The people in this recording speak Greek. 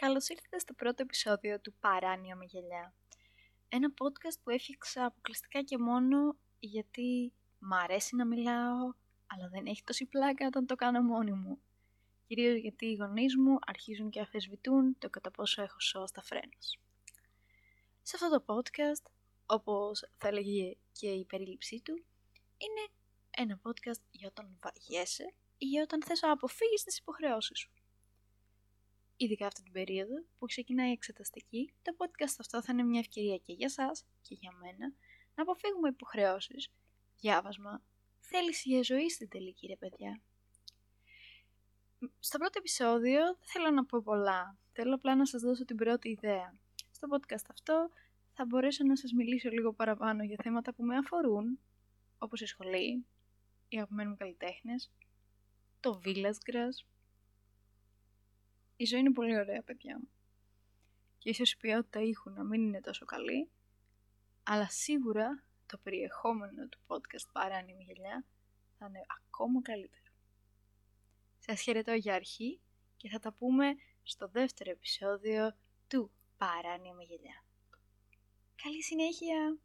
Καλώς ήρθατε στο πρώτο επεισόδιο του Παράνοια με γυαλιά. Ένα podcast που έφτιαξα αποκλειστικά και μόνο γιατί μ' αρέσει να μιλάω, αλλά δεν έχει τόση πλάκα όταν το κάνω μόνη μου. Κυρίως γιατί οι γονείς μου αρχίζουν και αφισβητούν το κατά πόσο έχω σώα στα φρένος. Σε αυτό το podcast, όπως θα έλεγε και η περίληψή του, είναι ένα podcast για όταν βαριέσαι ή για όταν θες να αποφύγεις τις υποχρεώσεις σου ειδικά αυτή την περίοδο που ξεκινάει η εξεταστική, το podcast αυτό θα είναι μια ευκαιρία και για σας και για μένα να αποφύγουμε υποχρεώσεις, διάβασμα, θέληση για ζωή στην τελική ρε παιδιά. Στο πρώτο επεισόδιο δεν θέλω να πω πολλά, θέλω απλά να σας δώσω την πρώτη ιδέα. Στο podcast αυτό θα μπορέσω να σας μιλήσω λίγο παραπάνω για θέματα που με αφορούν, όπως η σχολή, οι αγαπημένοι μου καλλιτέχνες, το Village Grass, η ζωή είναι πολύ ωραία, παιδιά μου. Και ίσως η ποιότητα ήχου να μην είναι τόσο καλή, αλλά σίγουρα το περιεχόμενο του podcast Παράνιμη Γελιά θα είναι ακόμα καλύτερο. Σας χαιρετώ για αρχή και θα τα πούμε στο δεύτερο επεισόδιο του Παράνιμη Γελιά. Καλή συνέχεια!